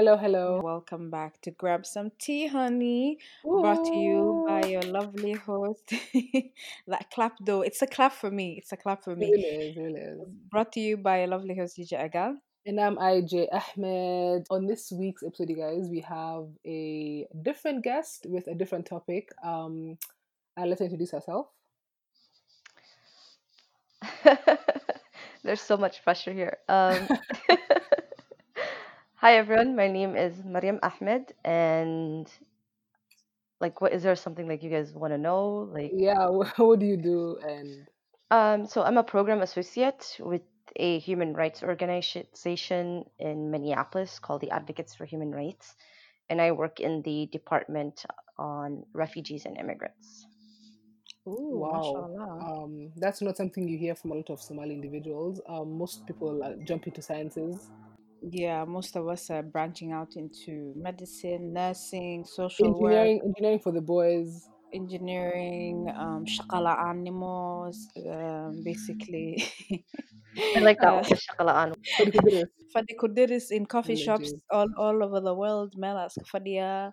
Hello, hello. Welcome back to Grab Some Tea, honey. Brought to you by your lovely host. that clap, though, it's a clap for me. It's a clap for me. really is, it really. Brought to you by your lovely host, DJ Agal. And I'm IJ Ahmed. On this week's episode, you guys, we have a different guest with a different topic. Um, I'll let her introduce herself. There's so much pressure here. Um, hi everyone, my name is Mariam Ahmed, and like, what is there something like you guys want to know? Like, Yeah, wh- what do you do? And um, so I'm a program associate with a human rights organization in Minneapolis called the Advocates for Human Rights, and I work in the department on refugees and immigrants. Ooh, wow, mashallah. um, that's not something you hear from a lot of Somali individuals. Um, most people uh, jump into sciences, Yeah, most of us are branching out into medicine, nursing, social work, engineering, engineering for the boys. engineering, um, shakala animals, um, basically. I like that uh, one, shakalaan. For the Kudiris. Fadi Kudiris in coffee shops Legit. all, all over the world. Melas Fadia,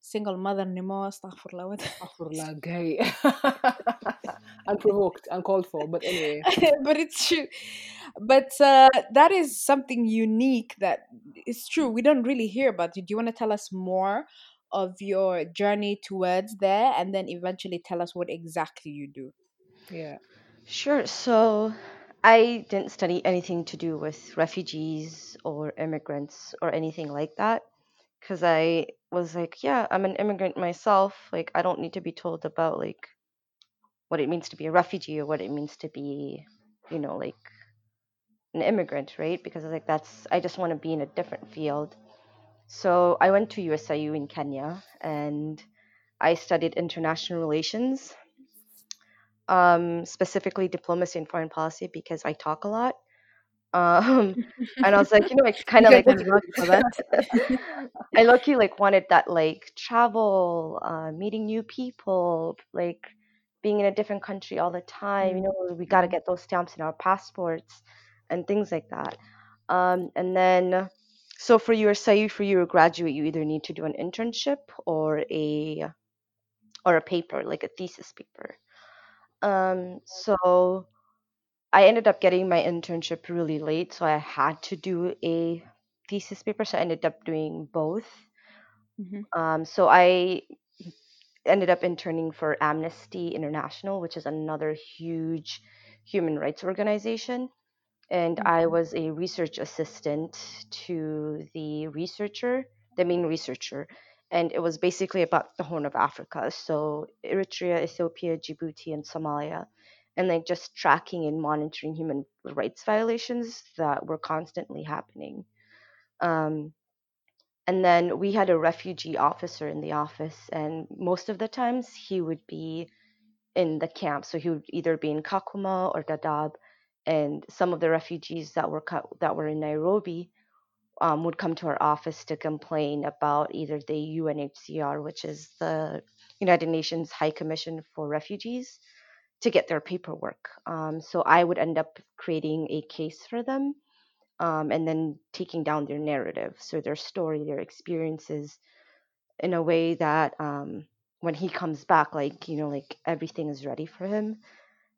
single mother Nemo, astaghfirullah. Astaghfirullah, gay. Unprovoked, uncalled for. But anyway, but it's true. But uh, that is something unique that is true. We don't really hear about it. Do you want to tell us more of your journey towards there and then eventually tell us what exactly you do? yeah. Sure. So I didn't study anything to do with refugees or immigrants or anything like that because I was like, yeah, I'm an immigrant myself. Like, I don't need to be told about like what it means to be a refugee or what it means to be, you know, like an immigrant, right? Because I was like, that's, I just want to be in a different field. So I went to USIU in Kenya and I studied international relations um, specifically diplomacy and foreign policy because I talk a lot. Um, and I was like, you know, it's kind of like guys are lucky for that. I lucky like wanted that like travel, uh, meeting new people, like being in a different country all the time. You know, we got to mm. get those stamps in our passports and things like that. Um, and then, so for your say for your graduate, you either need to do an internship or a or a paper, like a thesis paper. Um, so I ended up getting my internship really late, so I had to do a thesis paper. So I ended up doing both. Mhm. Um, so I ended up interning for Amnesty International, which is another huge human rights organization. And I was a research assistant to the researcher, the main researcher. And it was basically about the Horn of Africa. So Eritrea, Ethiopia, Djibouti, and Somalia. And like just tracking and monitoring human rights violations that were constantly happening. Um, and then we had a refugee officer in the office, and most of the times he would be in the camp. So he would either be in Kakuma or Dadaab, and some of the refugees that were that were in Nairobi um, would come to our office to complain about either the UNHCR, which is the United Nations High Commission for Refugees, to get their paperwork. Um, so I would end up creating a case for them um, and then taking down their narrative, so their story, their experiences, in a way that um, when he comes back, like you know, like everything is ready for him.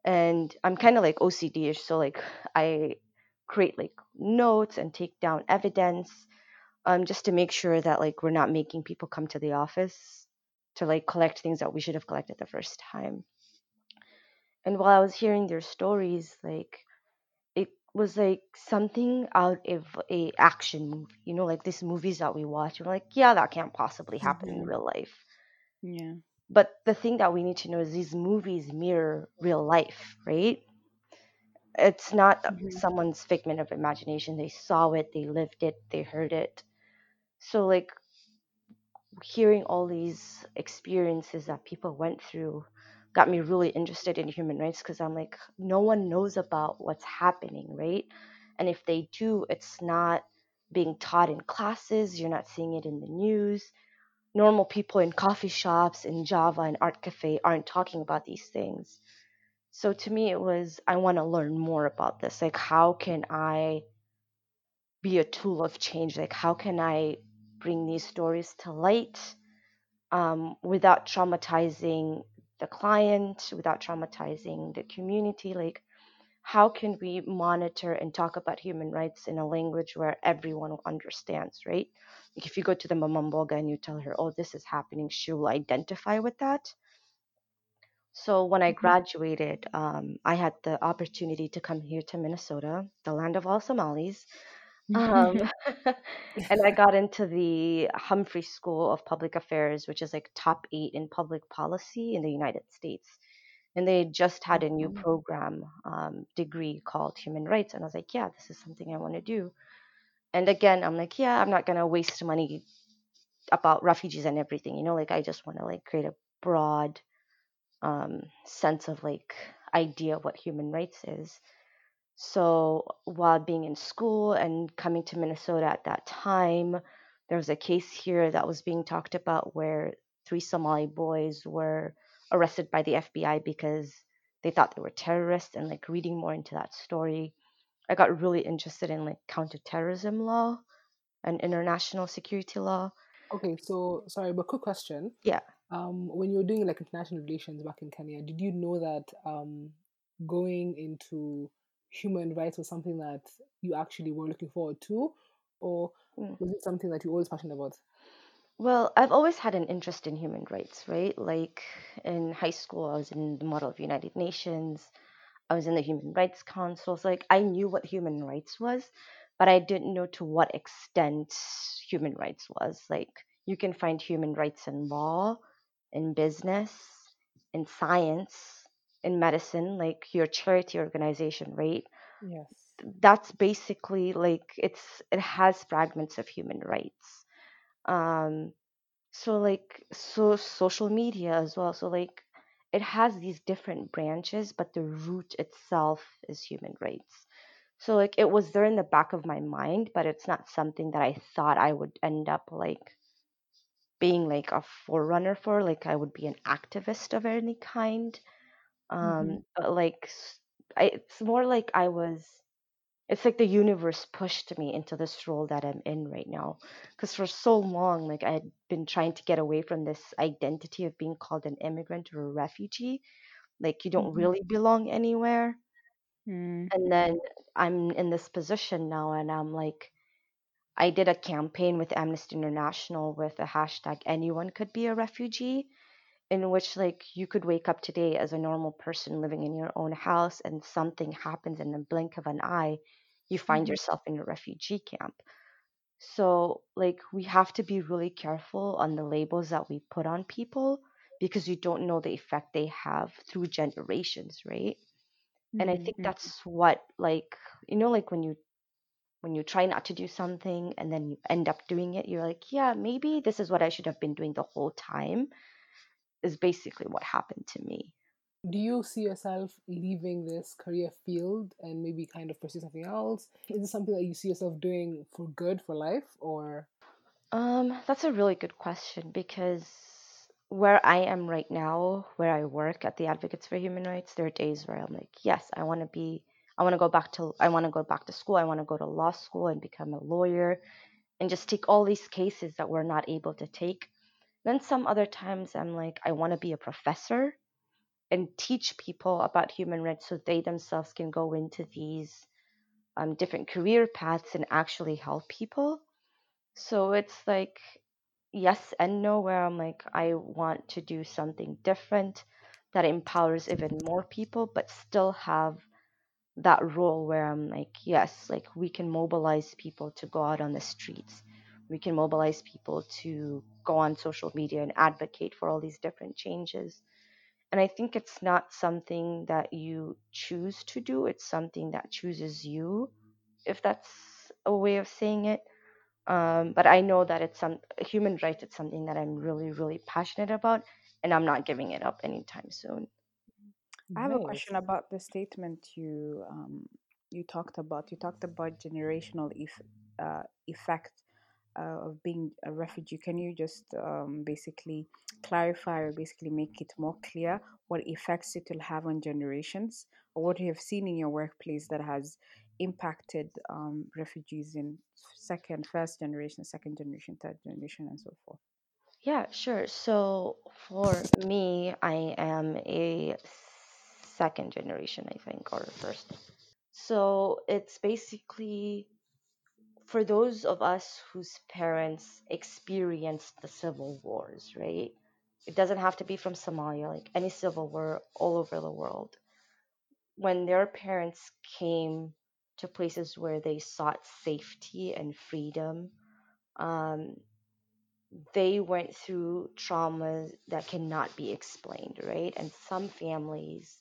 And I'm kind of like OCD-ish, so like I create like notes and take down evidence, um, just to make sure that like we're not making people come to the office to like collect things that we should have collected the first time. And while I was hearing their stories, like was like something out of a action movie, you know, like these movies that we watch. We're like, yeah, that can't possibly happen in Mhm. real life. Yeah. But the thing that we need to know is these movies mirror real life, right? It's not Mhm. someone's figment of imagination. They saw it, they lived it, they heard it. So like hearing all these experiences that people went through got me really interested in human rights because I'm like, no one knows about what's happening, right? And if they do, it's not being taught in classes, you're not seeing it in the news. Normal people in coffee shops, in Java, and Art Cafe aren't talking about these things. So to me, it was, I want to learn more about this. Like, how can I be a tool of change? Like, how can I bring these stories to light um, without traumatizing the client, without traumatizing the community. Like, how can we monitor and talk about human rights in a language where everyone understands, right? Like, if you go to the Mamamboga and you tell her, oh, this is happening, she will identify with that. So when I Mhm. graduated, um, I had the opportunity to come here to Minnesota, the land of all Somalis. Um, and I got into the Humphrey School of Public Affairs, which is like top eight in public policy in the United States. And they just had a new Mhm. program um, degree called Human Rights. And I was like, yeah, this is something I want to do. And again, I'm like, yeah, I'm not going to waste money about refugees and everything. You know, like I just want to like create a broad um, sense of like idea of what human rights is. So while being in school and coming to Minnesota at that time, there was a case here that was being talked about where three Somali boys were arrested by the FBI because they thought they were terrorists. And like reading more into that story, I got really interested in like counterterrorism law and international security law. Okay, so sorry, but quick question. Yeah. Um, when you were doing like international relations back in Kenya, did you know that um, going into human rights was something that you actually were looking forward to, or Mm. was it something that you were always passionate about? Well, I've always had an interest in human rights, right? Like in high school, I was in the Model of United Nations. I was in the Human Rights Council. So like I knew what human rights was, but I didn't know to what extent human rights was. Like you can find human rights in law, in business, in science, in medicine, like your charity organization, right? Yes. That's basically like it's it has fragments of human rights. Um so like so social media as well. So like it has these different branches, but the root itself is human rights. So like it was there in the back of my mind, but it's not something that I thought I would end up like being like a forerunner for. Like I would be an activist of any kind. Mhm. Um, but like I, it's more like I was. It's like the universe pushed me into this role that I'm in right now. Because for so long, like I had been trying to get away from this identity of being called an immigrant or a refugee. Like you don't Mhm. really belong anywhere. Mm. And then I'm in this position now, and I'm like, I did a campaign with Amnesty International with a hashtag anyone could be a refugee, in which like you could wake up today as a normal person living in your own house and something happens in the blink of an eye, you find Mhm. yourself in a refugee camp. So like we have to be really careful on the labels that we put on people because you don't know the effect they have through generations, right? And I Mhm. think Mm. that's what like you know like when you when you try not to do something and then you end up doing it, you're like, yeah, maybe this is what I should have been doing the whole time, is basically what happened to me. Do you see yourself leaving this career field and maybe kind of pursue something else? Is this something that you see yourself doing for good for life, or Um, that's a really good question because where I am right now, where I work at the Advocates for Human Rights, there are days where I'm like, yes, I want to be, I want to go back to, I want to go back to school, I want to go to law school and become a lawyer and just take all these cases that we're not able to take. Then some other times I'm like, I want to be a professor and teach people about human rights so they themselves can go into these um, different career paths and actually help people. So it's like yes and no, where I'm like, I want to do something different that empowers even more people, but still have that role where I'm like, yes, like we can mobilize people to go out on the streets. We can mobilize people to go on social media and advocate for all these different changes. And I think it's not something that you choose to do, it's something that chooses you, if that's a way of saying it. Um, but I know that it's some human rights. It's something that I'm really, really passionate about, and I'm not giving it up anytime soon. I have a question about the statement you um, you talked about. You talked about generational if, uh, effect uh, of being a refugee. Can you just um, basically clarify or basically make it more clear what effects it will have on generations, or what you have seen in your workplace that has impacted um, refugees in second, first generation, second generation, third generation, and so forth? Yeah, sure. So for me, I am a second generation, I think, or first. So it's basically for those of us whose parents experienced the civil wars, right? It doesn't have to be from Somalia, like any civil war all over the world. When their parents came to places where they sought safety and freedom, um, they went through traumas that cannot be explained, right? And some families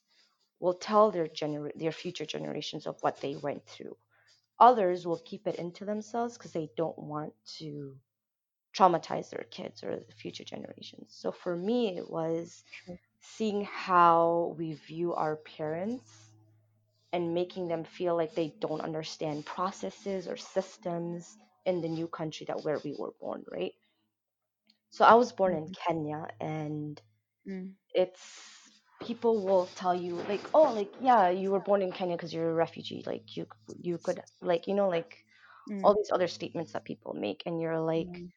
will tell their gener- their future generations of what they went through. Others will keep it into themselves because they don't want to traumatize their kids or the future generations. So for me, it was Sure. seeing how we view our parents and making them feel like they don't understand processes or systems in the new country that where we were born, right? So I was born in Mhm. Kenya and Mm, it's people will tell you like oh like yeah you were born in Kenya because you're a refugee like you you could like you know like all mm, these other statements that people make and you're like mm,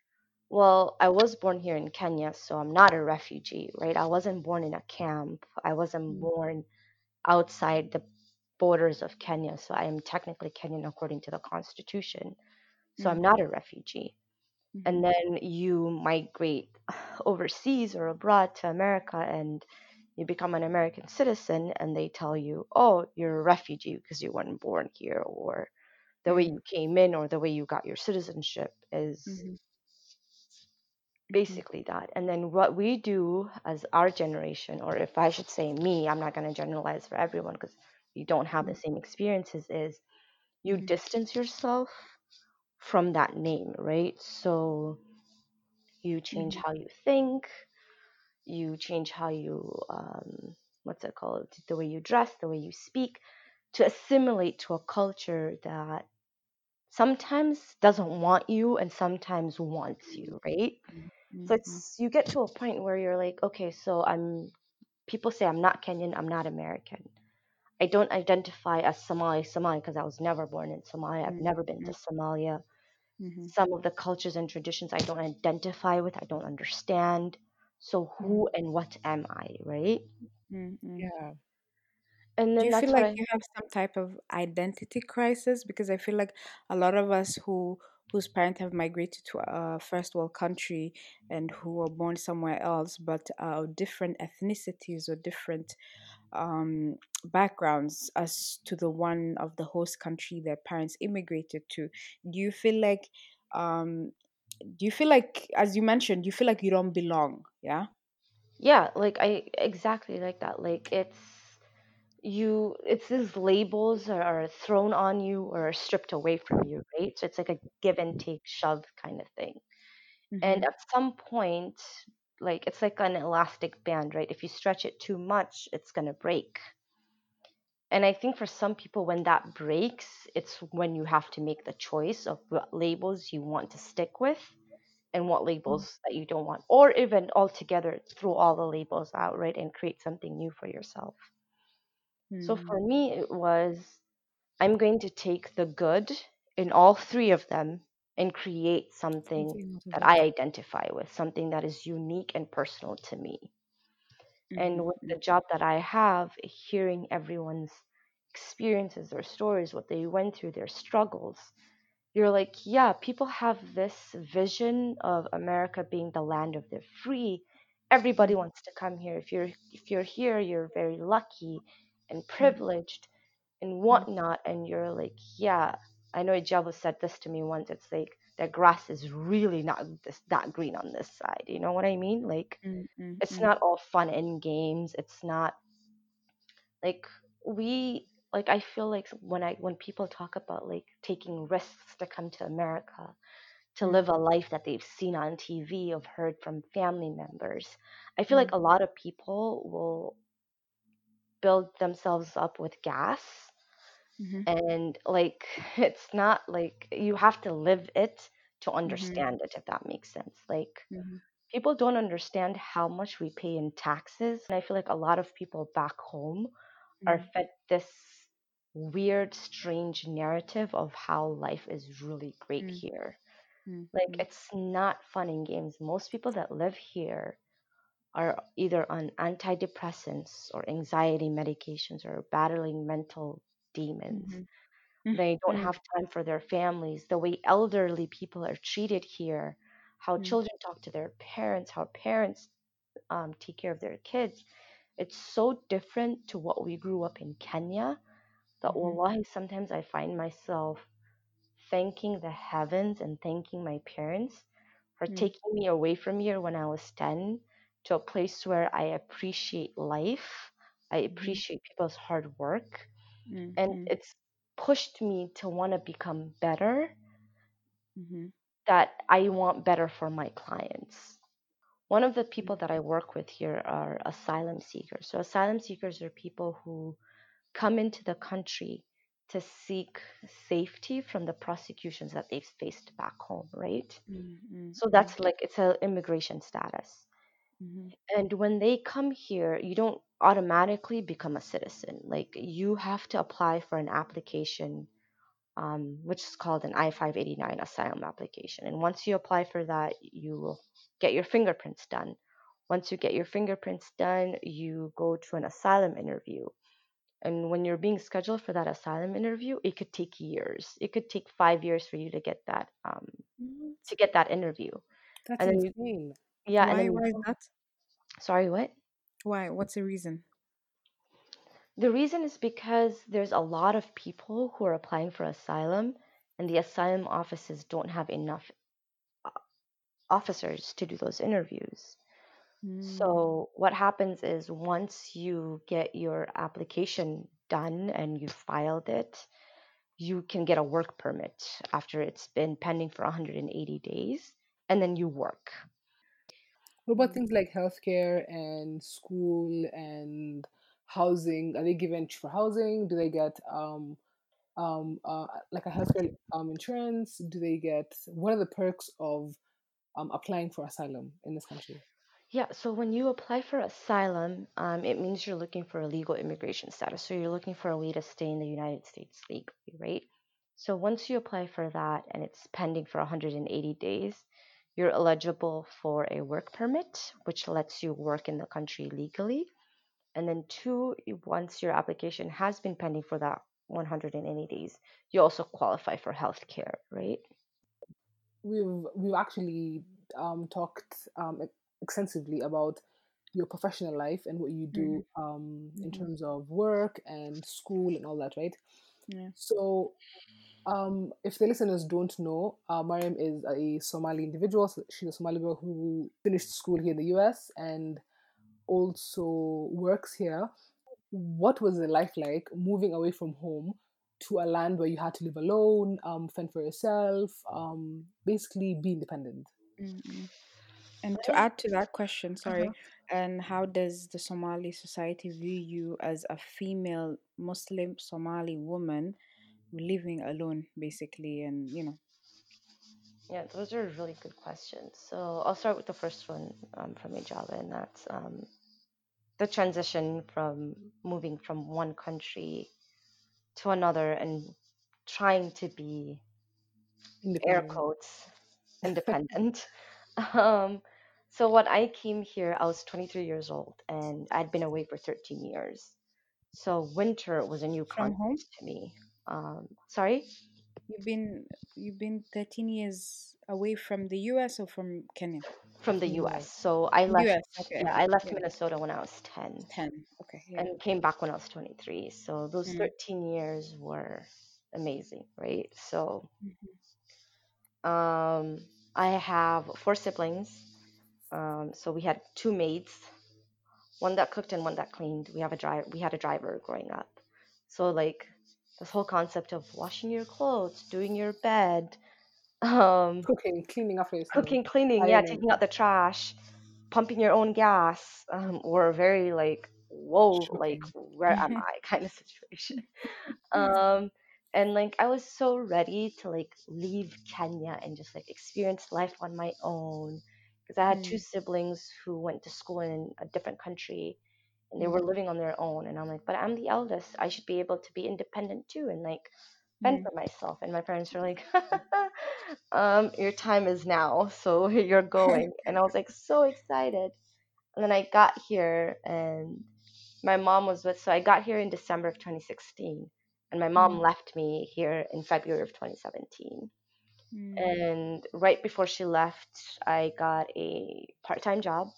well I was born here in Kenya so I'm not a refugee right? I wasn't born in a camp. I wasn't mm, born outside the borders of Kenya so I am technically Kenyan according to the constitution so I'm mm, not a refugee. And then you migrate overseas or abroad to America and you become an American citizen and they tell you, oh, you're a refugee because you weren't born here, or the way mm, you came in or the way you got your citizenship is mhm, mhm, basically that. And then what we do as our generation, or if I should say me, I'm not going to generalize for everyone because you don't have the same experiences, is you mhm, distance yourself from that name, right? So you change mhm, how you think, you change how you um, what's it called? The way you dress the way you speak to assimilate to a culture that sometimes doesn't want you and sometimes wants you right? Mm, so it's you get to a point where you're like okay so i'm people say i'm not kenyan i'm not american. I don't identify as somali somali because i was never born in somalia i've mm, never been to somalia. Mhm, some of the cultures and traditions i don't identify with i don't understand so who and what am i right mm, mm. Yeah. and Do then you feel like I you have some type of identity crisis? Because I feel like a lot of us who whose parents have migrated to a first world country and who were born somewhere else, but uh, different ethnicities or different um, backgrounds as to the one of the host country their parents immigrated to. Do you feel like, um, do you feel like, as you mentioned, you feel like you don't belong? Yeah. yeah, like I exactly like that. Like it's you it's these labels that are thrown on you or are stripped away from you, right? So it's like a give and take shove kind of thing. And Mm-hmm. at some point, like it's like an elastic band, right? If you stretch it too much, it's gonna break. And I think for some people, when that breaks, it's when you have to make the choice of what labels you want to stick with and what labels that you don't want, or even altogether throw all the labels out, right, and create something new for yourself. So Mm-hmm. for me, it was I'm going to take the good in all three of them and create something that. I identify with, something that is unique and personal to me. And with Mm-hmm. the job that I have, hearing everyone's experiences, their stories, what they went through, their struggles, you're like, yeah, people have this vision of America being the land of the free. Everybody Mm-hmm. wants to come here. If you're if you're here, you're very lucky and Mm-hmm. privileged and whatnot. And you're like, yeah, I know Jabba said this to me once. It's like the grass is really not this that green on this side. You know what I mean? Like mm-hmm, it's Mm-hmm. not all fun and games. It's not like we like I feel like when I when people talk about like taking risks to come to America to live a mm-hmm. life that they've seen on TV or heard from family members, I feel like mm-hmm. a lot of people will build themselves up with gas Mm-hmm. and like it's not like you have to live it to Mm-hmm. understand it if that makes sense. Like Mm-hmm. people don't understand how much we pay in taxes and I feel like a lot of people back home are fed this weird, strange narrative of how life is really great Mm, here. mm, Like, mm, it's not fun and games. Most people that live here are either on antidepressants or anxiety medications or battling mental demons. mhm, mm, They don't mm, have time for their families. The way elderly people are treated here, how mm, children talk to their parents, how parents um, take care of their kids. It's so different to what we grew up in Kenya that mhm, wallahi, sometimes I find myself thanking the heavens and thanking my parents for mm, taking me away from here when I was 10 to a place where I appreciate life, I mhm, appreciate people's hard work, mm, and it's pushed me to want to become better, mhm, that I want better for my clients. One of the people that I work with here are asylum seekers. So, asylum seekers are people who come into the country to seek safety from the prosecutions that they've faced back home, right? mm, mm, So mm, that's like it's an immigration status. Mhm, And when they come here, you don't automatically become a citizen. Like you have to apply for an application, um, which is called an I 589 asylum application. And once you apply for that, you will get your fingerprints done. Once you get your fingerprints done, you go to an asylum interview. And when you're being scheduled for that asylum interview, it could take years. It could take five years for you to get that um, mhm. to get that interview. That's And then you, insane. Yeah, and Why? then Why is that? sorry, what? Why? What's the reason? The reason is because there's a lot of people who are applying for asylum, and the asylum offices don't have enough uh, officers to do those interviews. Mm, So, what happens is once you get your application done and you filed it, you can get a work permit after it's been pending for 180 days, and then you work. What about mm, things like healthcare and school and housing? Are they given for housing? Do they get um um uh like a healthcare um insurance? Do they get what are the perks of um applying for asylum in this country? Yeah, so when you apply for asylum, um, it means you're looking for a legal immigration status. So you're looking for a way to stay in the United States legally, right? So once you apply for that and it's pending for 180 days, you're eligible for a work permit, which lets you work in the country legally. And then, two, once your application has been pending for that 180 days, you also qualify for health care, right? We've we've actually um talked um extensively about your professional life and what you do um in mhm, terms of work and school and all that, right? Yeah. So Um, if the listeners don't know, uh, Mariam is a Somali individual. So she's a Somali girl who finished school here in the US and also works here. What was the life like moving away from home to a land where you had to live alone, um, fend for yourself, um, basically be independent? mm, mm. And to add to that question, sorry, Uh-huh. and how does the Somali society view you as a female Muslim Somali woman living alone, basically, and you know, Yeah, those are really good questions. So I'll start with the first one um, from Ijala, and that's um, the transition from moving from one country to another and trying to be air Independent. quotes independent. um, so when I came here, I was 23 years old and I'd been away for 13 years. So winter was a new home. concept to me. Um, sorry, You've been you've been 13 years away from the US or from Kenya? from the U.S. US. So I left. US, okay. Yeah, I left Yeah, Minnesota when I was 10 10. Okay, yeah. and came back when I was 23. So those Mm, 13 years were amazing, right? So mhm, um, I have four siblings. Um, so we had two maids, one that cooked and one that cleaned. We have a driver. We had a driver growing up. So like this whole concept of washing your clothes, doing your bed, um, Cooking, cleaning after yourself, cooking, cleaning, yeah, taking out the trash, pumping your own gas, um, were very like, whoa, like where am I kind of situation. Um, and like I was so ready to like leave Kenya and just like experience life on my own because I had two Mm, siblings who went to school in a different country they were living on their own and i'm like but i'm the eldest. I should be able to be independent too and like fend Mm. for myself. And my parents were like um your time is now so you're going. And i was like so excited. And then i got here and my mom was with so i got here in december of 2016 and my mom Mm. left me here in february of 2017 Mm. and right before she left i got a part-time job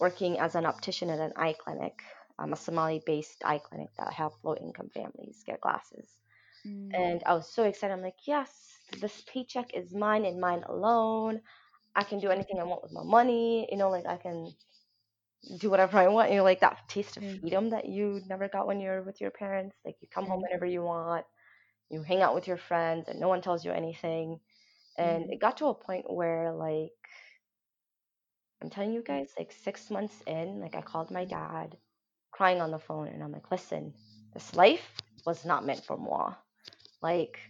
working as an optician at an eye clinic um, a somali based eye clinic that help low income families get glasses Mm. and I was so excited. I'm like, yes, this paycheck is mine and mine alone. I can do anything I want with my money. You know, like I can do whatever I want. You know, like that taste of Mm. freedom that you never got when you're with your parents. Like you come home Mm. whenever you want, you hang out with your friends, and no one tells you anything. And Mm. it got to a point where, like, I'm telling you guys, like six months in, like I called my dad, crying on the phone, and I'm like, listen, this life was not meant for moi. Like,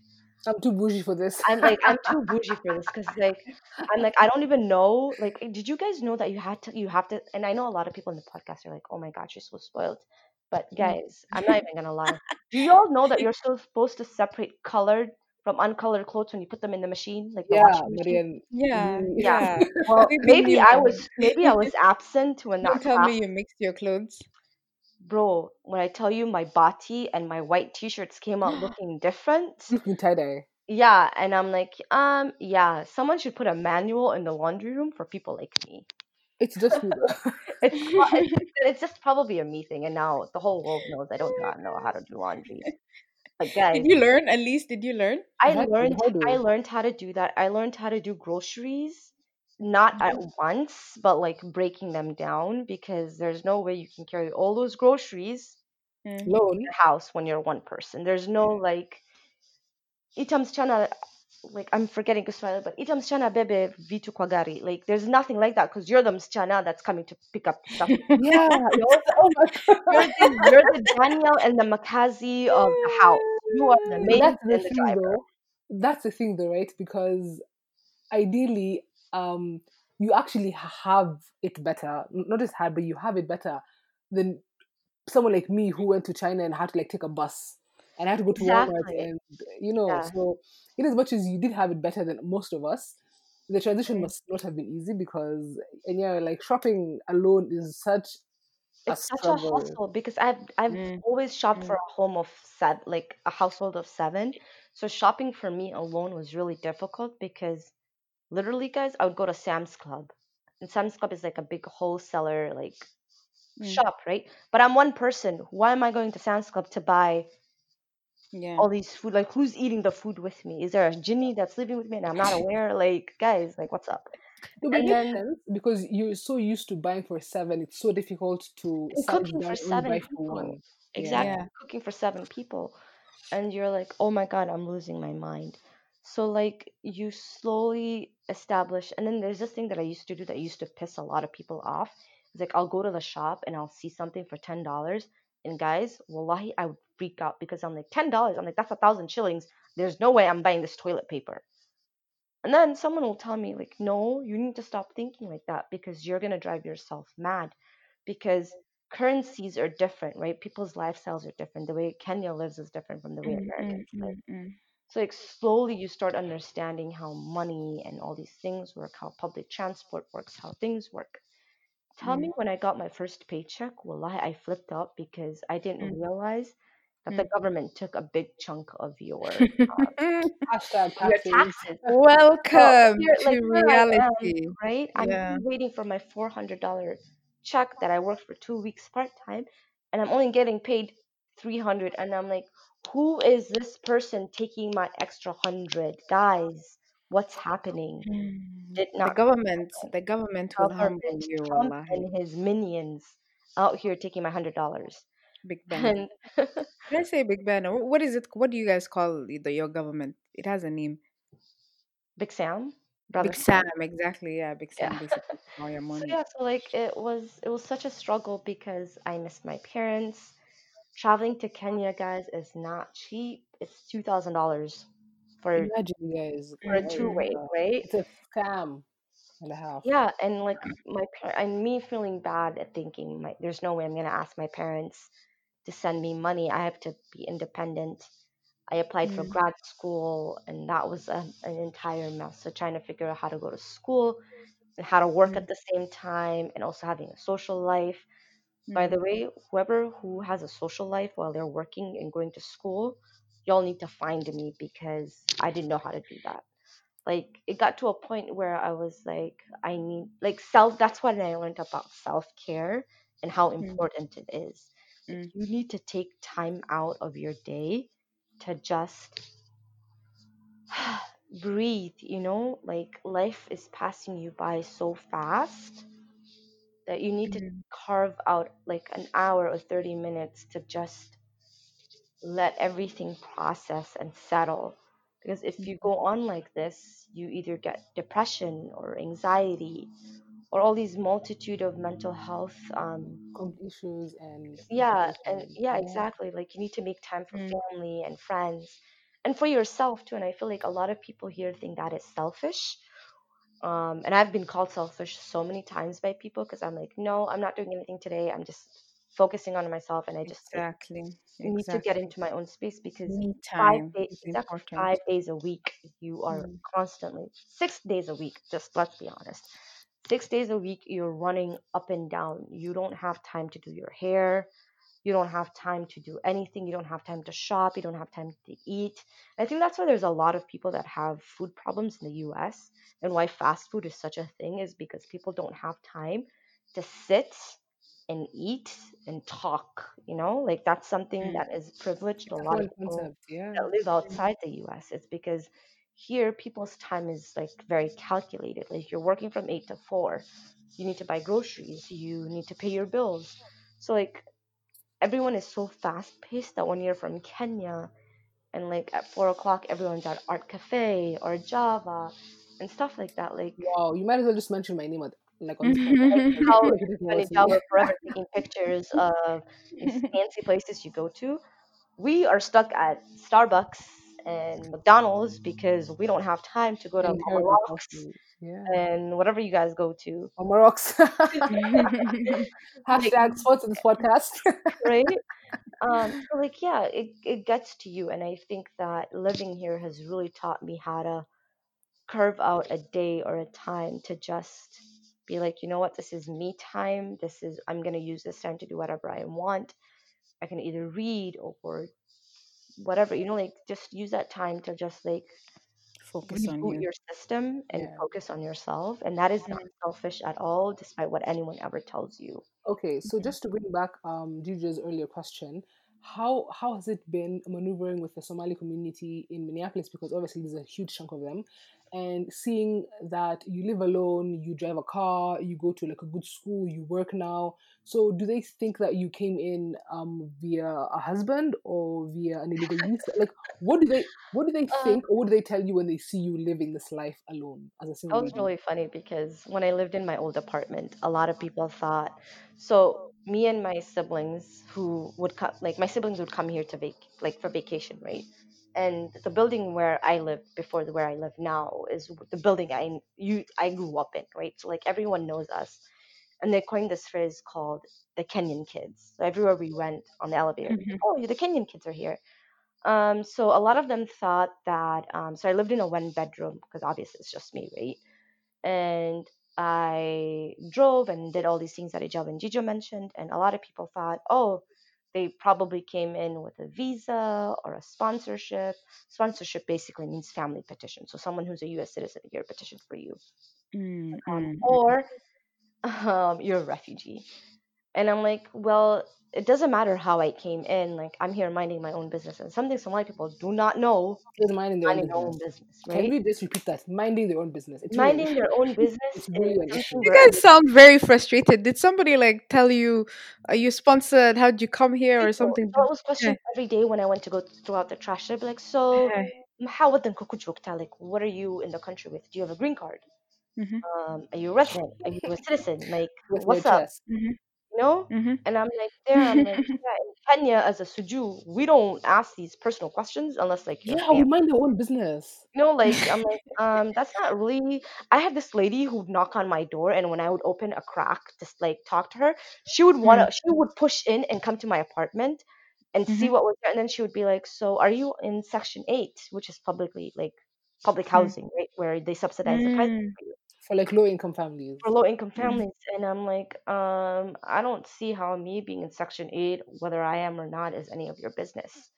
I'm too bougie for this. I'm like I'm too bougie for this because like I'm like I don't even know like eh, did you guys know that you had to you have to and I know a lot of people in the podcast are like oh my god you're so spoiled but Mm. guys I'm not even gonna lie do you all know that you're still supposed to separate colored from uncolored clothes when you put them in the machine like the yeah, washing machine Yeah, yeah yeah. well We, we maybe I was maybe I was absent when Don't that tell class me you mixed your clothes. bro when I tell you my bati and my white t-shirts came out looking different looking tie dye. Yeah, and I'm like, um, yeah, someone should put a manual in the laundry room for people like me. It's just me. It's it's, it's just probably a me thing, and now the whole world knows I don't know know how to do laundry. But Did you learn? At least, did you learn? I I had to the learned I learned how to do that. I learned how to do groceries, not at Mhm. once, but like breaking them down because there's no way you can carry all those groceries Mm. in Alone. your house when you're one person. There's no like itam msichana like I'm forgetting Kiswahili, but itam msichana bebe vitu kwa gari. Like there's nothing like that because you're the msichana that's coming to pick up stuff. Yeah. it was- oh You're the, you're the Daniel and the Makazi of the house. You are the maid that's the the thing driver. though. That's the thing though, right? Because ideally, um, you actually have it better. Not just had, but you have it better than someone like me who went to China and had to like take a bus and I had to go to Walmart and you know. Yeah. So, in as much as you did have it better than most of us, the transition Mm. must not have been easy because and yeah, like shopping alone is such a It's such a struggle. hustle because I've I've Mm. always shopped for Mm. a home of seven, like a household of seven. So shopping for me alone was really difficult because literally, guys, I would go to Sam's Club, and Sam's Club is like a big wholesaler like Mm. shop, right? But I'm one person. Why am I going to Sam's Club to buy Yeah. all these food? Like, who's eating the food with me? Is there a genie that's living with me and I'm not aware? Like, guys, like, what's up? No, but And then sense because you're so used to buying for seven. It's so difficult to cooking for seven people. Exactly, Yeah. cooking for seven people. And you're like, oh my God, I'm losing my mind. So, like, you slowly establish, and then there's this thing that I used to do that used to piss a lot of people off. It's like, I'll go to the shop and I'll see something for $10. And guys, wallahi, I would freak out because I'm like, $10. I'm like, that's a thousand shillings. There's no way I'm buying this toilet paper. And then someone will tell me, like, no, you need to stop thinking like that because you're going to drive yourself mad. Because currencies are different, right? People's lifestyles are different. The way Kenya lives is different from the way Mm, mm, Americans live. mm, mm. So, like, slowly you start understanding how money and all these things work, how public transport works, how things work. Tell me Mm. when I got my first paycheck, wallahi, I flipped out because I didn't Mm. realize that the Mm. government took a big chunk of your your taxes. So Welcome like to here I am, reality. right? I'm waiting for my four hundred dollar check that I worked for two weeks part time, and I'm only getting paid three hundred, and I'm like, who is this person taking my extra hundred, guys? What's happening? Mm. Did The government, the government will humble you, Trump and his minions out here taking my hundred dollars, Big Ben. and Did I say Big Ben? Wh- What is it? What do you guys call the, your government? It has a name. Big Sam, brother Big Sam. Sam, exactly. Yeah, Big Yeah. Sam basically all your So money. yeah, so like it was it was such a struggle because I missed my parents. Traveling to Kenya, guys, is not cheap. It's two thousand dollars for Imagine, guys. for a oh, two way, right? it's a scam. and a half. Yeah, and like my par- and me feeling bad at thinking my there's no way I'm gonna ask my parents to send me money. I have to be independent. I applied for Mm, grad school, and that was a, an entire mess. So trying to figure out how to go to school and how to work at mm, the same time, and also having a social life. By mm, the way, whoever who has a social life while they're working and going to school, y'all need to find me because I didn't know how to do that. Like it got to a point where I was like, I need like self. That's when I learned about self care and how mm, important it is. Mm, you need to take time out of your day to just breathe. You know, like life is passing you by so fast that you need to mm, carve out like an hour or 30 minutes to just let everything process and settle. Because if you go on like this, you either get depression or anxiety or all these multitude of mental health. Um, issues and yeah, and yeah, Yeah. exactly. Like you need to make time for mm, family and friends and for yourself too. And I feel like a lot of people here think that is selfish um, and I've been called selfish so many times by people because I'm like, no, I'm not doing anything today. I'm just focusing on myself, and I just exactly. need to get into my own space because Me five days, exactly five days a week, you are Mm, constantly six days a week. Just let's be honest, six days a week, you're running up and down. You don't have time to do your hair. You don't have time to do anything. You don't have time to shop. You don't have time to eat. I think that's why there's a lot of people that have food problems in the US and why fast food is such a thing is because people don't have time to sit and eat and talk, you know? Like that's something that is privileged a lot of people. Yeah. that live outside the US. It's because here people's time is like very calculated. Like you're working from 8 to 4. You need to buy groceries, you need to pay your bills. So like everyone is so fast paced that when you're from Kenya and like at four o'clock everyone's at Art Cafe or Java and stuff like that. Like Wow. You might as well just mention my name like on this podcast. like I how feel like it is you and worthy. Java are forever taking pictures of these fancy places you go to. We are stuck at Starbucks and McDonald's because we don't have time to go to and Mama herbal Rocks coffee. Yeah. and whatever you guys go to. Like Hashtag sports in this podcast. right? Um, so like yeah, it, it gets to you and I think that living here has really taught me how to carve out a day or a time to just be like, you know what, this is me time. This is I'm gonna use this time to do whatever I want. I can either read or whatever, you know, like just use that time to just like Focus on you. your system and yeah. focus on yourself. And that is not selfish at all, despite what anyone ever tells you. Okay, so mm, just to bring back um Gigi's earlier question, how how has it been maneuvering with the Somali community in Minneapolis? Because obviously there's a huge chunk of them, and seeing that you live alone, you drive a car, you go to like a good school, you work now. So do they think that you came in um via a husband or via an illegal visa? Like what do they what do they Uh, think or what do they tell you when they see you living this life alone as a single? that was lady? really funny because when I lived in my old apartment, a lot of people thought so me and my siblings who would come like my siblings would come here to vac like for vacation, right? And the building where I lived before the where I live now is the building I you I grew up in, right? So like everyone knows us. And they coined this phrase called the Kenyan kids. So everywhere we went on the elevator, mhm, oh, the Kenyan kids are here. Um, so a lot of them thought that um, so I lived in a one bedroom because obviously it's just me, right? and I drove and did all these things that Ijab and Jijo mentioned, and a lot of people thought, oh, they probably came in with a visa or a sponsorship. Sponsorship basically means family petition, so someone who's a U.S. citizen here petitioned for you, mm, um, mm, mm. or um, you're a refugee. And I'm like, well, it doesn't matter how I came in. Like I'm here minding my own business, and something Somali people do not know Is minding their own minding their own business. business, Can right? we just repeat that? Minding their own business. It's Minding issue. their own business It's really an issue. You very guys sound very frustrated. Did somebody like tell you, are you sponsored? How'd you come here or something? So I Did- was Yeah. questioned every day when I went to go throw out the trash. They'd be like, so Yeah. how would like what are you in the country with? Do you have a green card? Mhm, Um, are you a resident? Are you a citizen? Like what's up? chest. You know? Mhm. And I'm like, there, I'm like, yeah, in Kenya as a suju, we don't ask these personal questions unless like Yeah, we mind our own business. You know, like I'm like, um, that's not really. I had this lady who'd knock on my door, and when I would open a crack, just like talk to her, she would wanna, Mm. she would push in and come to my apartment and see Mhm. what was there, and then she would be like, "So, are you in Section Eight, which is publicly like public Mm. housing, right, where they subsidize the price Mm. for you For like low income families. for low income Mm. families?" And I'm like, um, I don't see how me being in Section Eight, whether I am or not, is any of your business.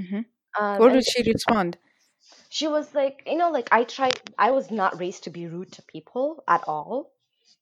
mm-hmm. Um, What did she respond? she was like, you know, like I tried, I was not raised to be rude to people at all.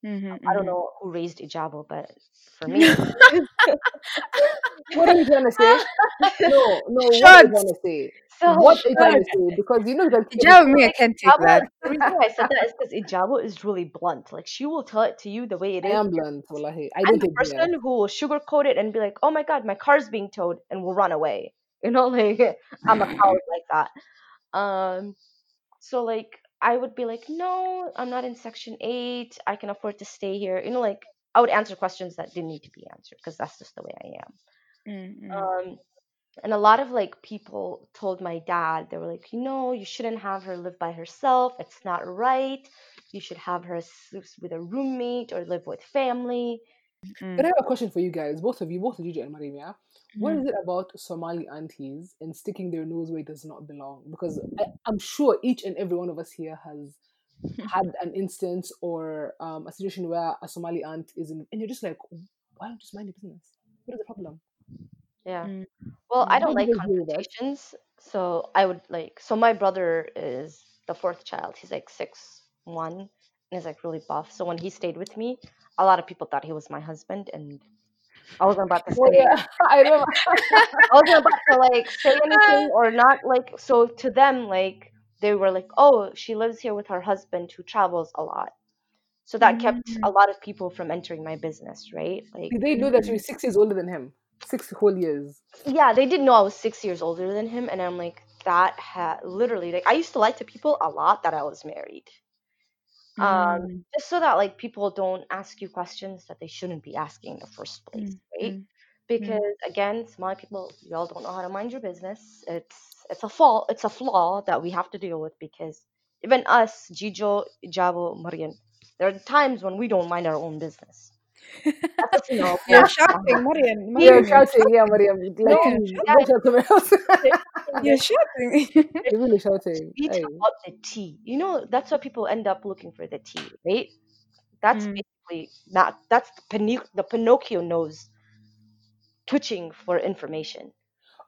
Mhm. I don't Mhm. know who raised Ijabo, but for me, What are you trying to say? No, no, what are you trying to say? so What are you trying to say? Because you know that Hijab me, I can't take Ijabo, that. the reason why I said that is because Ijabo is really blunt. Like she will tell it to you the way it I is. am blunt, wallahi. I I'm don't the person who will sugarcoat it and be like, "Oh my god, my car's being towed," and will run away. You know, like I'm a coward like that. Um, so like I would be like, "No, I'm not in Section Eight. I can afford to stay here." You know, like I would answer questions that didn't need to be answered because that's just the way I am. Mm, mm. Um, and a lot of like people told my dad, they were like, you know, you shouldn't have her live by herself. It's not right. You should have her with a roommate or live with family. But I have a question for you guys, both of you, both Gigi and Mariam, yeah? What Mhm. it about Somali aunties and sticking their nose where it does not belong? Because I, I'm sure each and every one of us here has had an instance or um, a situation where a Somali aunt is in, and you're just like, why don't you just mind your business? What is the problem? Yeah. Mm. Well, I don't like you guys deal with that? confrontations. So I would like, so my brother is the fourth child. He's like six one and he's like really buff. So when he stayed with me, a lot of people thought he was my husband, and I wasn't about to say yeah, I. I wasn't about to like say anything or not like so to them like they were like oh she lives here with her husband who travels a lot so that kept Mm. a lot of people from entering my business right like Did they know that you're six years older than him? Six whole years. yeah they didn't know I was six years older than him and I'm like that had literally like I used to lie to people a lot that I was married um Mm. just so that like people don't ask you questions that they shouldn't be asking in the first place Mm. right Mm. because again small people y'all don't know how to mind your business it's it's a fault it's a flaw that we have to deal with because even us jijo jabo marian there are times when we don't mind our own business that's just, you know You're shouting, Marian. You're shouting, yeah, Mariam. Like, yeah. go shout somewhere else. You're shouting. You're really shouting. Speak Hey. about the tea you know that's why people end up looking for the tea right that's Mm. basically not that's the, the pinocchio nose twitching for information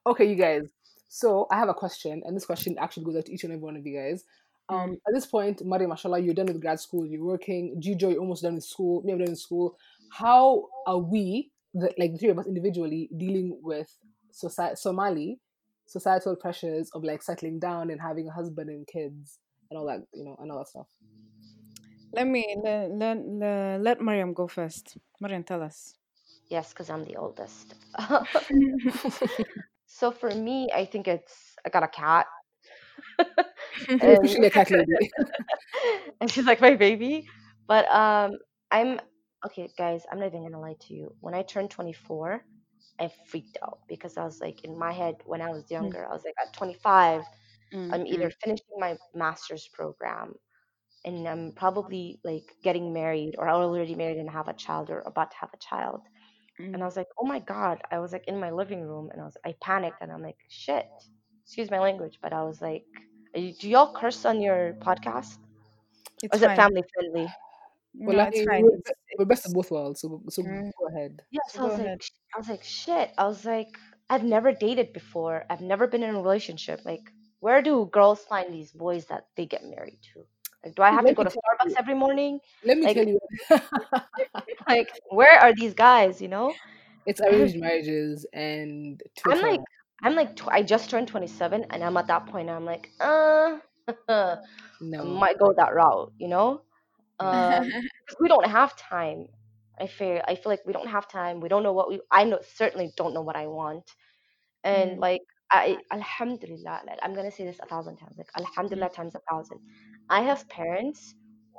Okay, you guys. So I have a question, and this question actually goes out to each and every one of you guys. Um, At this point, Maria, mashallah, you're done with grad school, you're working. Gijo, you're almost done with school. Me, I'm done with school. How are we, the, like the three of us individually, dealing with society, Somali societal pressures of like settling down and having a husband and kids and all that, you know, and all that stuff? let me let, let, let, let Mariam go first. Mariam, tell us. yes because i'm the oldest So for me, I think it's I got a cat, You're and, a cat lady. and she's like my baby. But um, I'm okay, guys. I'm not even gonna lie to you. When I turned 24, I freaked out because I was like in my head when I was younger, I was like at 25, Mm, I'm either mm, finishing my master's program and I'm probably like getting married or already married and have a child or about to have a child. And I mm. was like, oh my God. I was like in my living room and I was I panicked and I'm like, shit. Excuse my language, but I was like, you, do y'all curse on your podcast? Or It's is it family friendly? No, Well, it's fine. It's, we're best of both worlds, so, so Mm. go ahead. Yeah, so so I was like, ahead. sh- I was like, shit. I was like, I've never dated before. I've never been in a relationship. Like, where do girls find these boys that they get married to? Like, do I have to go to Starbucks you. every morning? Let me Like, tell you. like, where are these guys? You know? it's arranged marriages and I'm like, I'm like, tw- I just turned 27, and I'm at that point. I'm like, uh, I might go that route. You know? Um, we don't have time. I feel, I feel like we don't have time. We don't know what we. I know certainly don't know what I want. and Mm, like I alhamdulillah like I'm gonna say this a thousand times like mm, alhamdulillah times a thousand I have parents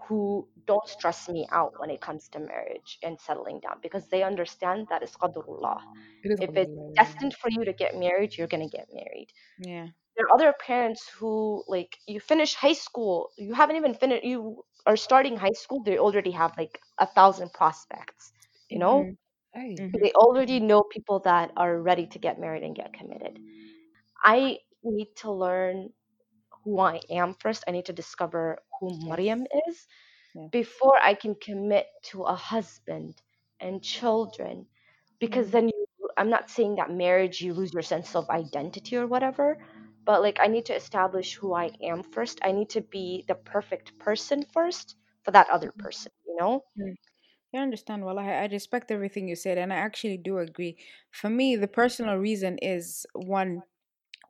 who don't stress me out when it comes to marriage and settling down because they understand that it's qadrullah. It If it's destined for you to get married, you're gonna get married. Yeah. There are other parents who like you finish high school, you haven't even finished, you are starting high school, they already have like a thousand prospects, you know? Mhm, Hey. mhm. They already know people that are ready to get married and get committed. I need to learn who I am first. I need to discover who Yes. Maryam is Yeah. before I can commit to a husband and children. Because Mm. then you, I'm not saying that marriage you lose your sense of identity or whatever, but like I need to establish who I am first. I need to be the perfect person first for that other Mhm. person, you know? Mm. I understand. Well, I, I respect everything you said, and I actually do agree. For me, the personal reason is one,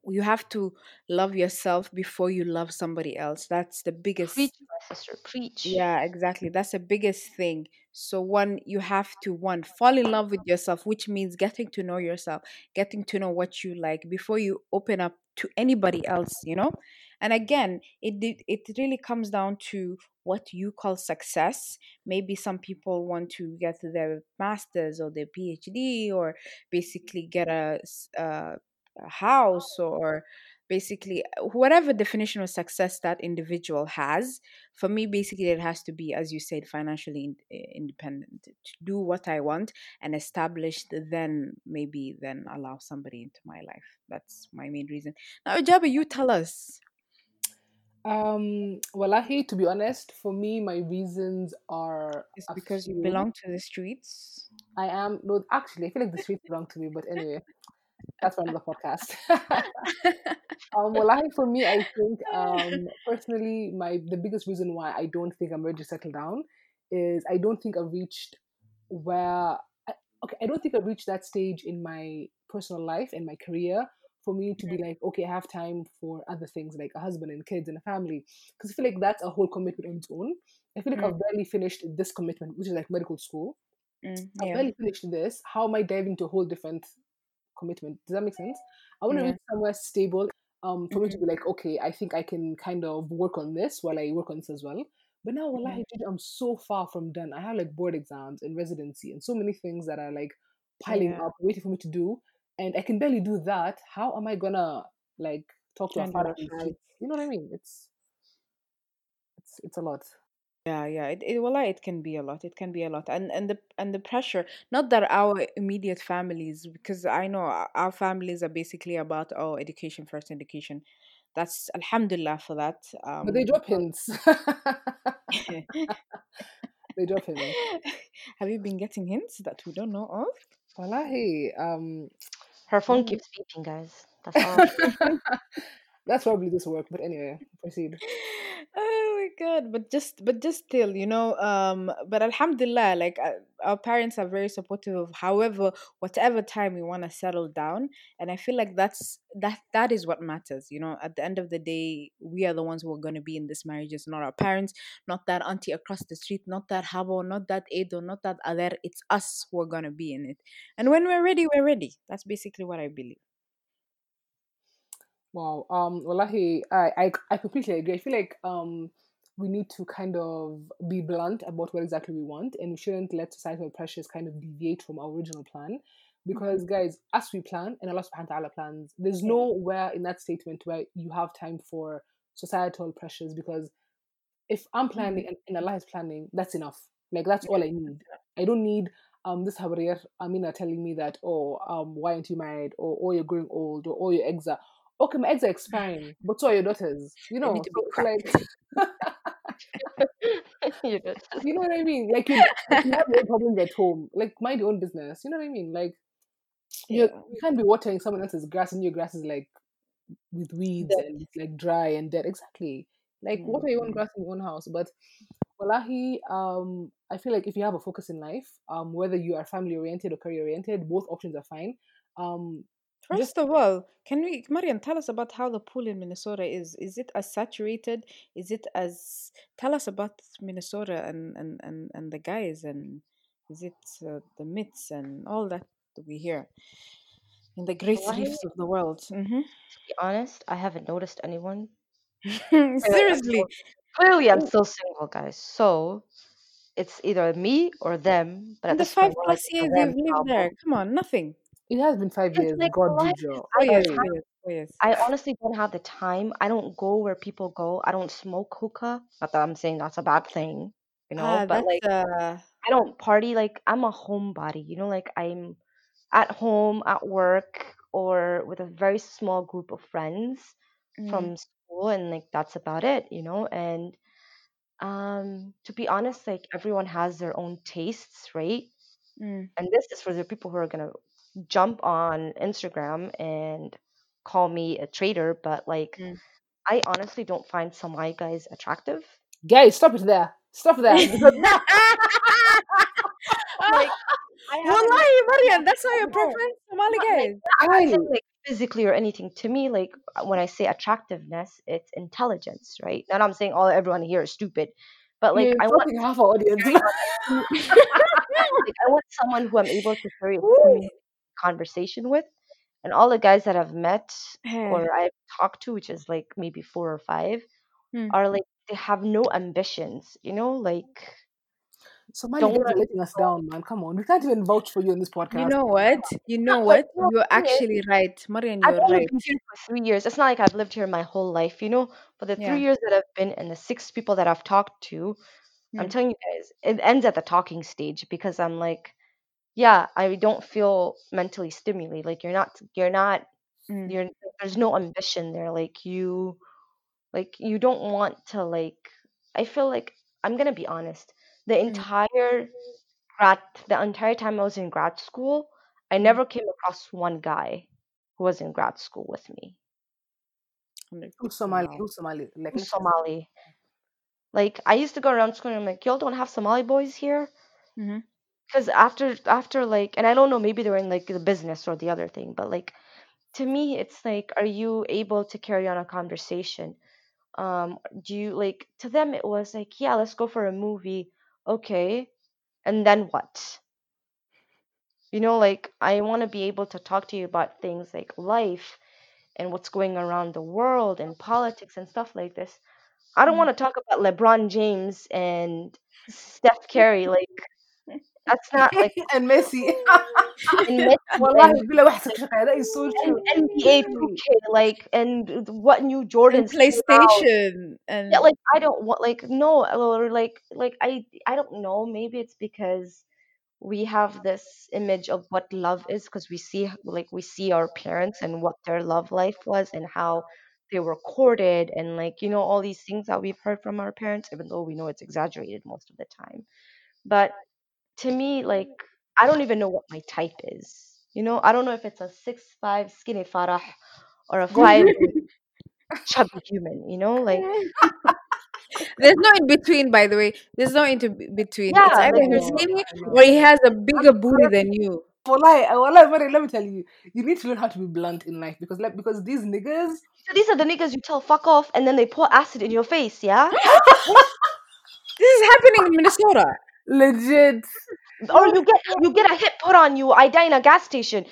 you have to love yourself before you love somebody else. That's the biggest sister, preach. Yeah, exactly. That's the biggest thing. So one, you have to one fall in love with yourself, which means getting to know yourself, getting to know what you like before you open up to anybody else, you know? And again, it it really comes down to what you call success. Maybe some people want to get their masters or their PhD or basically get a uh, a house or basically whatever definition of success that individual has for me basically it has to be as you said financially in, independent to do what i want and established then maybe then allow somebody into my life. That's my main reason. Now Ijaba, you tell us. Um, wallahi, to be honest, for me, my reasons are it's because you belong to the streets? I am no, actually, I feel like the streets belong to me, but anyway, that's for another podcast. um, wallahi, for me, I think um, personally, my the biggest reason why I don't think I'm ready to settle down is I don't think I've reached where I, okay, I don't think I've reached that stage in my personal life and my career for me to be like, okay, I have time for other things like a husband and kids and a family. Because I feel like that's a whole commitment on its own. I feel like Mm. I've barely finished this commitment, which is like medical school. Mm, I've barely finished this. How am I diving into a whole different commitment? Does that make sense? I want to yeah reach somewhere stable um, for me to be like, okay, I think I can kind of work on this while I work on this as well. But now, Mhm. wallahi, dude, I'm so far from done. I have like board exams and residency and so many things that are like piling yeah up, waiting for me to do. And I can barely do that. How am I gonna like talk to a father a and fight kids? You know what I mean? It's it's it's a lot. Yeah, yeah. It, it well, it can be a lot. It can be a lot, and and the and the pressure. Not that our immediate families, because I know our our families are basically about oh, education first, education. That's Alhamdulillah for that. But they Um, drop hints. they drop hints. have you been getting hints that we don't know of? Wallahi, um, Her phone keeps beeping, guys. That's all. That's probably this work. But anyway, proceed. oh my god but just but just still you know um but alhamdulillah like uh, our parents are very supportive of however whatever time we want to settle down and i feel like that's that that is what matters you know at the end of the day we are the ones who are going to be in this marriage it's not our parents not that auntie across the street not that habo not that edo not that other it's us who are going to be in it and when we're ready we're ready that's basically what i believe Wow. Um, wallahi, I, I I completely agree. I feel like um we need to kind of be blunt about what exactly we want, and we shouldn't let societal pressures kind of deviate from our original plan. Because guys, as we plan and Allah subhanahu wa ta'ala plans, there's nowhere in that statement where you have time for societal pressures because if I'm planning and, and Allah is planning, that's enough. Like that's all I need. I don't need um this Habariyah Amina telling me that oh um why aren't you married or oh you're growing old or oh your eggs are okay my eggs are expiring but so are your daughters you know? need to so be it's cracked. like you know what I mean? Like you, like, you have your problems at home like mind your own business you know what I mean? Like you yeah. you can't be watering someone else's grass and your grass is like with weeds Dead. and it's like dry and dead. Exactly. Like water your own grass in your own house but wallahi um i feel like if you have a focus in life um whether you are family oriented or career oriented both options are fine. Um First of all, can we, Marian, tell us about how the pool in Minnesota is? Is it as saturated? Is it as, tell us about Minnesota and, and, and, and the guys and is it uh, the myths and all that we hear in the great reefs of the world? hmm to be honest, I haven't noticed anyone. Seriously, Clearly, I'm still single, guys. So it's either me or them. But the five point, we're like plus years them you've lived there, come on, nothing. It has been five It's years. like God did is you. I years, have. years, four. I honestly don't have the time. I don't go where people go. I don't smoke hookah. Not that I'm saying that's a bad thing, you know. Ah, But like, uh, I don't party. Like, I'm a homebody. You know, like I'm at home, at work, or with a very small group of friends mm, from school, and like that's about it. You know, and um, to be honest, like everyone has their own tastes, right? mm. And this is for the people who are gonna jump on Instagram and call me a traitor, but like Mm. I honestly don't find Somali guys attractive. Guys, stop it there. Stop there. Because Like I haven't Wallahi, Mariam, that's not your no, preference, Somali not like guys. I'm not guys, like physically or anything. To me, like uh, when I say attractiveness, it's intelligence, right? Not I'm saying all everyone here is stupid, but like you're I want insulting half our audience. like I want someone who I'm able to carry a commu- conversation with. And all the guys that I've met or I've talked to, which is like maybe four or five, Hmm. are like they have no ambitions, you know, like guys want are letting us down, man. Come on. We can't even vouch for you in this podcast. You know what? You know what? You're actually right, Mariam. I've You're only right. been here for three years. It's not like I've lived here my whole life, you know. For the Yeah. three years that I've been and the six people that I've talked to, I'm Hmm. telling you guys, it ends at the talking stage because I'm like, yeah, I don't feel mentally stimulated. Like you're not, you're not, Mm. you're there's no ambition there. Like you, like you don't want to like. I feel like I'm gonna be honest. The Mm. entire grad, the entire time I was in grad school, I Mm. never came across one guy who was in grad school with me. Somali? Somali? Like, Somali? Like I used to go around school and I'm like, y'all don't have Somali boys here? hmm Because after after like, and I don't know, maybe they're in like the business or the other thing, but like to me, it's like, are you able to carry on a conversation? Um, do you like to them? It was like, yeah, let's go for a movie, okay, and then what? You know, like I want to be able to talk to you about things like life and what's going around the world and politics and stuff like this. I don't Mm. want to talk about LeBron James and Steph Curry. Like that's not like and Messi. and Messi Wallahi, and bila واحد شقيقة, that is so and true. NBA Really. 2K, like and what new And Jordans came out. PlayStation Yeah, and like I don't want like no or like like I I don't know. Maybe it's because we have this image of what love is because we see like we see our parents and what their love life was and how they were courted and like you know all these things that we've heard from our parents even though we know it's exaggerated most of the time but to me like i don't even know what my type is you know i don't know if it's a six five skinny farah or a five chubby human you know like there's no in between. By the way, there's no in be- between. It's yeah either like you're skinny or he has a bigger booty than you. Wallahi, uh, wallahi, Mary, let me tell you, you need to learn how to be blunt in life because, like, because these niggas, so these are the niggas you tell fuck off and then they pour acid in your face yeah This is happening in Minnesota. legit. or you get you get a hit put on you i die in a gas station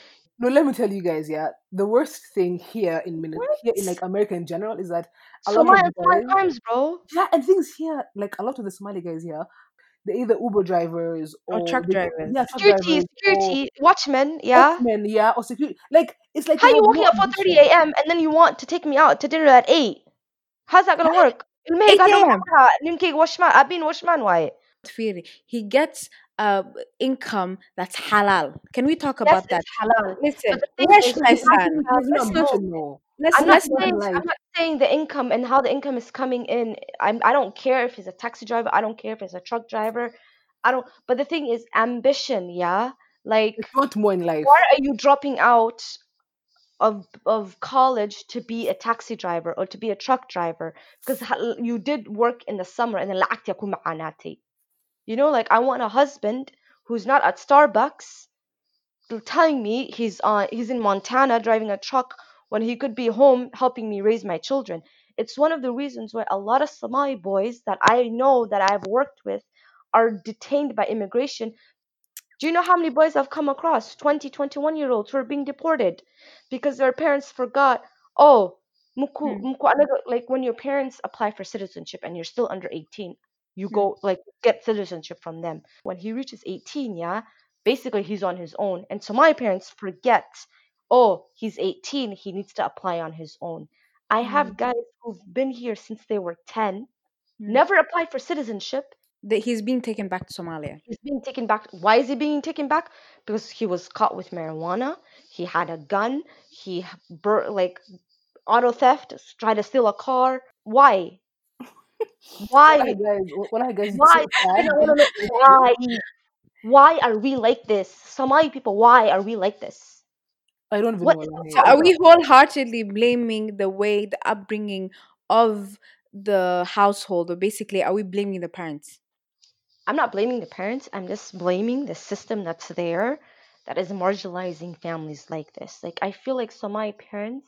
No, let me tell you guys, yeah, the worst thing here in Min- here in What? like America in general is that a lot Somali of and Somali boys, crimes bro yeah, and things here, like a lot of the Somali guys here, they're either Uber drivers Or or truck they, drivers. yeah, truck security drivers or security watchmen yeah watchmen, yeah, or security. Like it's like how they you have walking no at 4:30 ambition. a.m and then you want to take me out to dinner at 8 how's that gonna work 8 المهيك هذا a.m. معها نمكي وشمان أبين وشمان واي he gets uh, income that's halal. Can we talk yes, about that? Halal. Listen, where should I stand? I'm not saying, the income and how the income is coming in. I'm, I don't care if he's a taxi driver. I don't care if he's a truck driver. I don't. But the thing is, ambition. Yeah, like it's not more in life. Why are you dropping out of of college to be a taxi driver or to be a truck driver? Because you did work in the summer and the you know, like I want a husband who's not at Starbucks telling me he's on he's in Montana driving a truck when he could be home helping me raise my children. It's one of the reasons why a lot of Somali boys that I know that I've worked with are detained by immigration. Do you know how many boys I've come across? 20, 21 year olds who are being deported because their parents forgot, oh, Muku, Hmm. muku like when your parents apply for citizenship and you're still under 18, you Hmm. go like get citizenship from them. When he reaches 18, yeah, basically he's on his own. And so my parents forget, oh, he's 18, he needs to apply on his own. I Hmm. have guys who've been here since they were 10, Hmm. never applied for citizenship. That he's being taken back to Somalia. He's being taken back. Why is he being taken back? Because he was caught with marijuana. He had a gun. He bur- like auto theft, tried to steal a car. Why? Why? Wallahi guys, wallahi guys, it's Why? so I sad. don't wanna why. Why are we like this? Somali people, why are we like this? I don't even What know. is. So are we wholeheartedly blaming the way the upbringing of the household, or basically, are we blaming the parents? I'm not blaming the parents. I'm just blaming the system that's there that is marginalizing families like this. Like I feel like Somali parents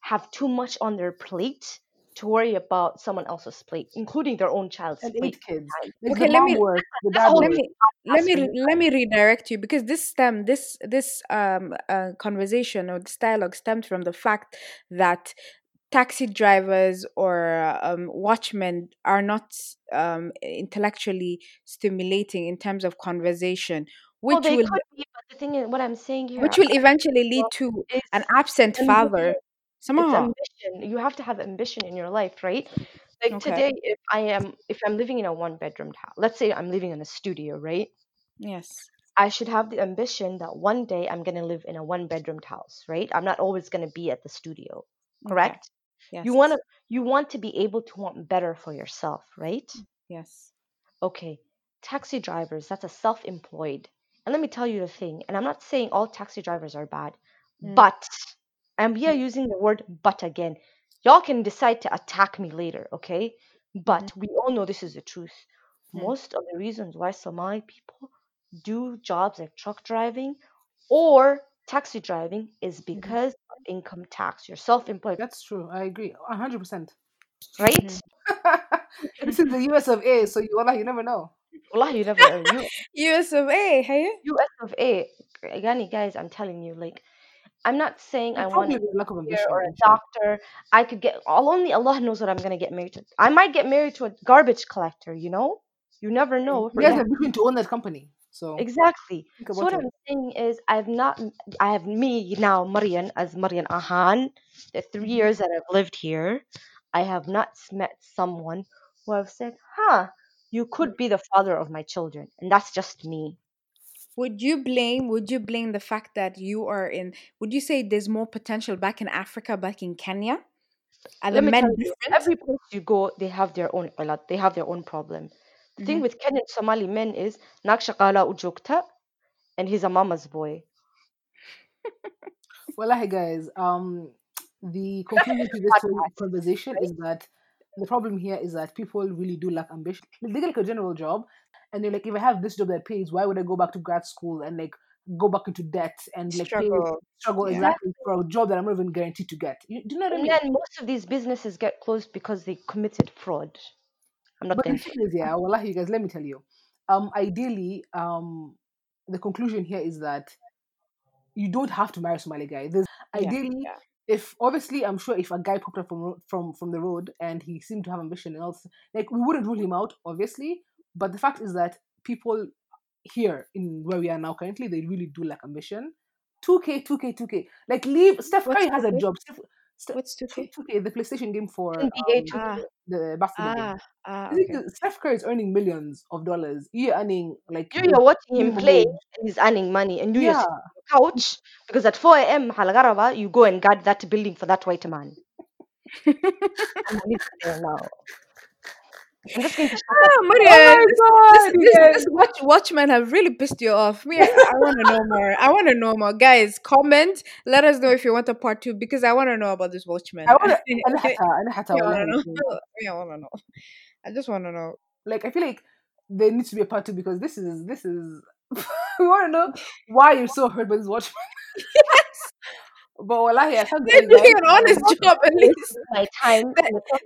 have too much on their plate to worry about someone else's plate, including their own child's And plate. kids. Like Okay, let me works, the That's a dad whole let me let me for re- you let me redirect you because this stem this this um uh, conversation or this dialogue stemmed from the fact that taxi drivers or um, watchmen are not um, intellectually stimulating in terms of conversation Well, which they will be, but the thing is, what I'm saying here which will eventually lead to an absent father ambition. It's somehow ambition. You have to have ambition in your life, right? Like okay today, if I am, if I'm living in a one bedroom house, let's say I'm living in a studio, right? yes I should have the ambition that one day I'm gonna live in a one bedroom house, right? I'm not always gonna be at the studio, okay correct? yes You wanna, you want to be able to want better for yourself, right? yes Okay, taxi drivers, that's a self-employed. And let me tell you the thing, and I'm not saying all taxi drivers are bad, Mm. but I'm are using the word but again. Y'all can decide to attack me later, okay? But we all know this is the truth. Mm. Most of the reasons why Somali people do jobs like truck driving or taxi driving is because of income tax. You're self-employed, That's true. I agree. hundred percent. right? This is the US of A, so you wallahi, you never know. Wallah, you never know. US of A hey US of A, Again, guys, I'm telling you, like I'm not saying The I want to problem is lack be or a doctor. I could get all only Allah knows what I'm gonna get married to. I might get married to a garbage collector, you know? You never know. You guys have between to own that company. So exactly. So what it. I'm saying is I've not I have me now, Marian, as Marian Ahan, the three mm-hmm. years that I've lived here, I have not met someone who have said, huh, you could be the father of my children. And that's just me. Would you blame would you blame the fact that you are in would you say there's more potential back in Africa, back in Kenya? Are the Let me men tell you, every place you go, they have their own ilat, they have their own problem. The thing Mhm. with Kenyan Somali men is nak shaqala ujukta and he's a mama's boy. Wallahi guys, um the conclusion to this whole conversation is that the problem here is that people really do lack ambition. They get like a general job and they're like, if I have this job that pays, why would I go back to grad school and like go back into debt and like pay Struggle. struggle Yeah. exactly for a job that I'm not even guaranteed to get? You, do you know what I And mean? then most of these businesses get closed because they committed fraud. I'm not But the going to. thing is, yeah, wallahi, you guys, let me tell you. Um, ideally, um, the conclusion here is that you don't have to marry a Somali guy. There's Yeah. ideally, Yeah. If obviously, I'm sure if a guy popped up from from from the road and he seemed to have ambition and else, like we wouldn't rule him out, obviously. But the fact is that people here in where we are now currently, they really do lack ambition. 2K, 2K, 2K. Like leave Steph Curry has a job. Steph, What's 2K? 2K, the PlayStation game for um, Ah, the basketball game. ah, ah, okay. Steph Curry is earning millions of dollars. You're earning like you are watching him play and he's earning money and you you're Yeah. sitting on the couch because at 4 a.m. Halagarava, you go and guard that building for that white man. I'm now. I'm just going to oh, Maria, oh this, God, this, this, watch, have really pissed you off. Me, I, want to know more. I want to know more. Guys, comment. Let us know if you want a part two because I want to know about this watchman. I want to know. I just want to know. Like, I feel like there needs to be a part two because this is, this is, we want to know why you're so hurt by this watchman. But wallahi, alhamdulillah. They're doing an honest job at least. My time.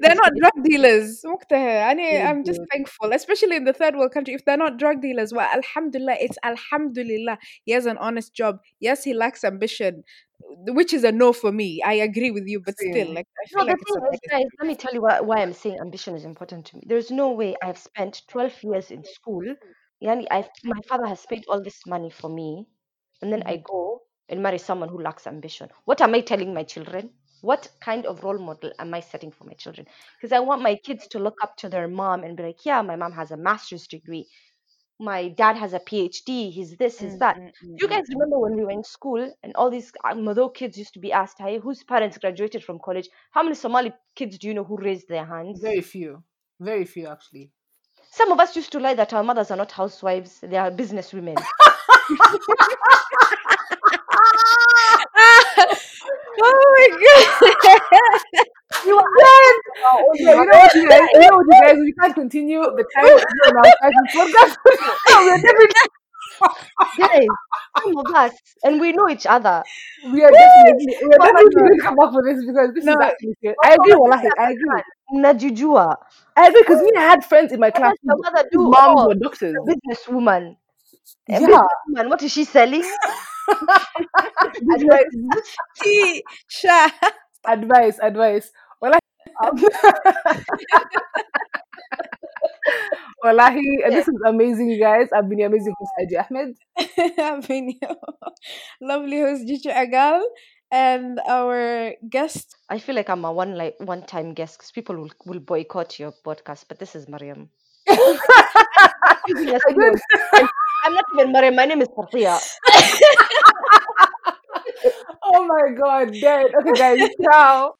They're not drug dealers. I'm just thankful, especially in the third world country. If they're not drug dealers, well, alhamdulillah, it's alhamdulillah. He has an honest job. Yes, he lacks ambition, which is a no for me. I agree with you, but still, like, I feel no, like it's guys, let me tell you why, why I'm saying ambition is important to me. There's no way I've spent 12 years in school. Yani, i my father has paid all this money for me, and then I mm-hmm. go and marry someone who lacks ambition. What am I telling my children? What kind of role model am I setting for my children? Because I want my kids to look up to their mom and be like, yeah, my mom has a master's degree. My dad has a PhD. He's this, he's that. mm, mm, Do you guys remember when we were in school and all these uh, Mado kids used to be asked, hey, whose parents graduated from college? How many Somali kids do you know who raised their hands? Very few. Very few, actually. Some of us used to lie that our mothers are not housewives, they are business women. oh my god! You are Oh, yeah, you know what, you guys? You know what, you guys? We can't continue the time we're second podcast. we're guys, some of us, and we know each other. we are definitely, we are definitely going to come up with this because this No. is actually shit. I agree, wallahi. I agree. Najijua. I agree because me, I had friends in my class Your mother do moms were doctors. Businesswoman. A Yeah. businesswoman. What is she selling? Advice, Tea, sha. advice, advice. Wallahi. Wallahi, and this is amazing, you guys. I've been your amazing host, Aji Ahmed. I mean, lovely host Gigi Agal and our guest. I feel like I'm a one like one time guest because people will, will boycott your podcast, but this is Mariam. Yes, I did. no, I'm not even Mariam. My name is Farhiya. Oh my god, dead. Okay, guys, ciao.